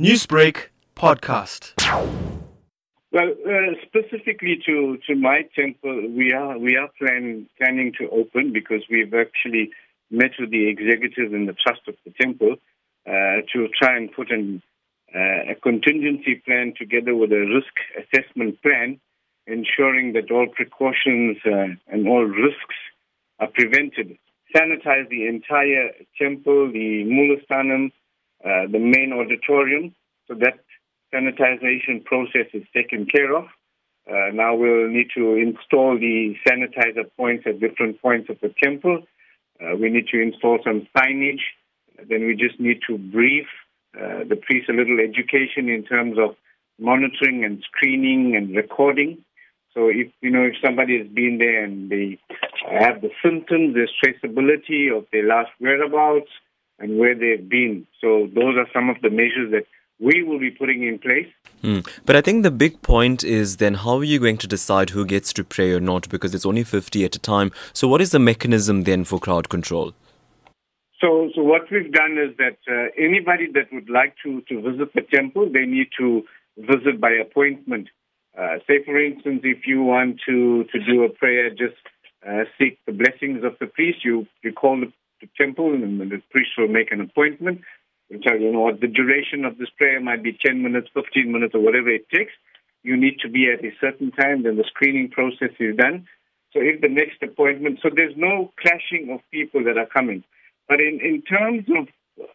Newsbreak podcast. Well, uh, specifically to, to my temple, we are we are plan, planning to open because we've actually met with the executives and the trust of the temple uh, to try and put an, uh, a contingency plan together with a risk assessment plan, ensuring that all precautions uh, and all risks are prevented. Sanitize the entire temple, the Mulastanam, uh, the main auditorium, so that sanitization process is taken care of. Uh, now we'll need to install the sanitizer points at different points of the temple. Uh, we need to install some signage. Then we just need to brief uh, the priests a little education in terms of monitoring and screening and recording. So if you know if somebody has been there and they have the symptoms, there's traceability of their last whereabouts and where they've been. So those are some of the measures that we will be putting in place. Mm. But I think the big point is then how are you going to decide who gets to pray or not because it's only 50 at a time. So what is the mechanism then for crowd control? So, so what we've done is that uh, anybody that would like to, to visit the temple, they need to visit by appointment. Uh, say, for instance, if you want to, to do a prayer, just uh, seek the blessings of the priest, you, you call the, the temple and the priest will make an appointment tell you, you know what, the duration of this prayer might be 10 minutes, 15 minutes, or whatever it takes. You need to be at a certain time, then the screening process is done. So if the next appointment, so there's no clashing of people that are coming. But in, in terms of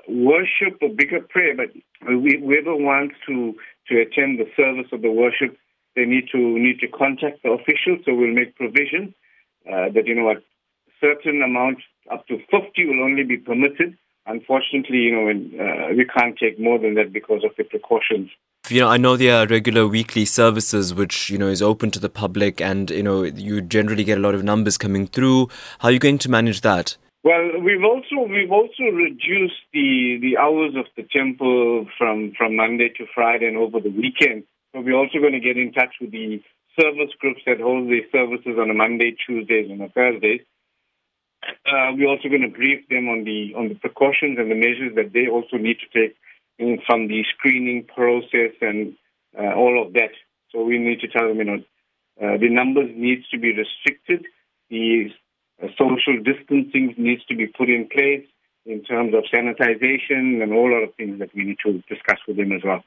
worship or bigger prayer, but whoever wants to, to attend the service of the worship, they need to need to contact the officials. So we'll make provision uh, that you know what certain amount up to 50 will only be permitted unfortunately, you know, uh, we can't take more than that because of the precautions. You know, I know there are regular weekly services which you know is open to the public, and you know you generally get a lot of numbers coming through. How are you going to manage that? Well, we've also we've also reduced the the hours of the temple from from Monday to Friday and over the weekend. So we're also going to get in touch with the service groups that hold the services on a Monday, Tuesdays, and a Thursdays uh, we're also going to brief them on the on the precautions and the measures that they also need to take in, from the screening process and uh, all of that. So we need to tell them, you know, uh, the numbers needs to be restricted. The uh, social distancing needs to be put in place in terms of sanitization and all other things that we need to discuss with them as well.